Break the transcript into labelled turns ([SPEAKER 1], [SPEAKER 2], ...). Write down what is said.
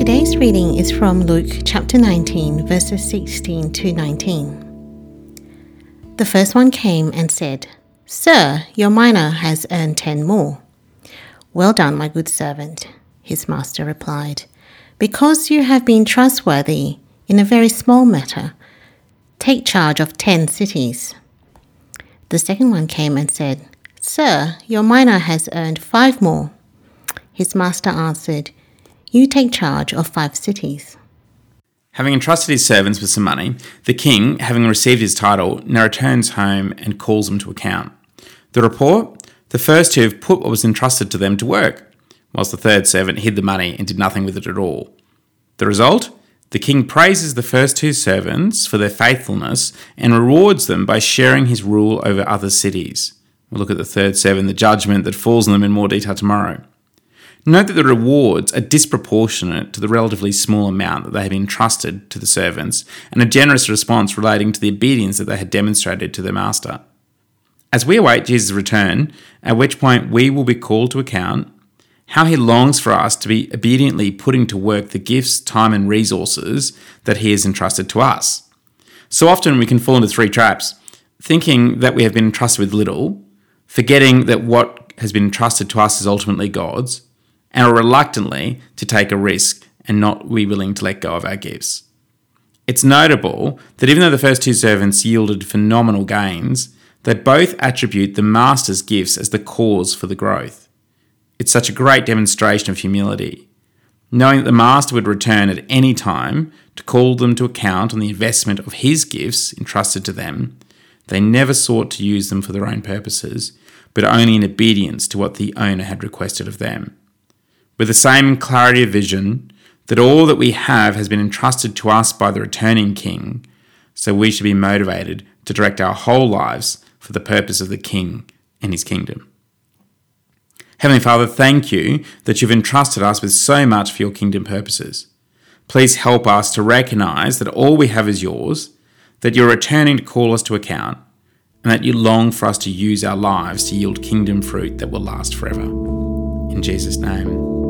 [SPEAKER 1] Today's reading is from Luke chapter 19, verses 16 to 19. The first one came and said, Sir, your mina has earned ten more. Well done, my good servant, his master replied. Because you have been trustworthy in a very small matter, take charge of ten cities. The second one came and said, Sir, your mina has earned five more. His master answered, You take charge of five cities.
[SPEAKER 2] Having entrusted his servants with some money, the king, having received his title, now returns home and calls them to account. The report the first two have put what was entrusted to them to work, whilst the third servant hid the money and did nothing with it at all. The result? The king praises the first two servants for their faithfulness and rewards them by sharing his rule over other cities. We'll look at the third servant, the judgment that falls on them in more detail tomorrow. Note that the rewards are disproportionate to the relatively small amount that they have entrusted to the servants, and a generous response relating to the obedience that they had demonstrated to their master. As we await Jesus' return, at which point we will be called to account, how he longs for us to be obediently putting to work the gifts, time, and resources that he has entrusted to us. So often we can fall into three traps thinking that we have been entrusted with little, forgetting that what has been entrusted to us is ultimately God's, and are reluctantly to take a risk and not be willing to let go of our gifts. It's notable that even though the first two servants yielded phenomenal gains, they both attribute the master's gifts as the cause for the growth. It's such a great demonstration of humility. Knowing that the master would return at any time to call them to account on the investment of his gifts entrusted to them, they never sought to use them for their own purposes, but only in obedience to what the owner had requested of them. With the same clarity of vision that all that we have has been entrusted to us by the returning King, so we should be motivated to direct our whole lives for the purpose of the King and his kingdom. Heavenly Father, thank you that you've entrusted us with so much for your kingdom purposes. Please help us to recognize that all we have is yours, that you're returning to call us to account, and that you long for us to use our lives to yield kingdom fruit that will last forever. In Jesus' name,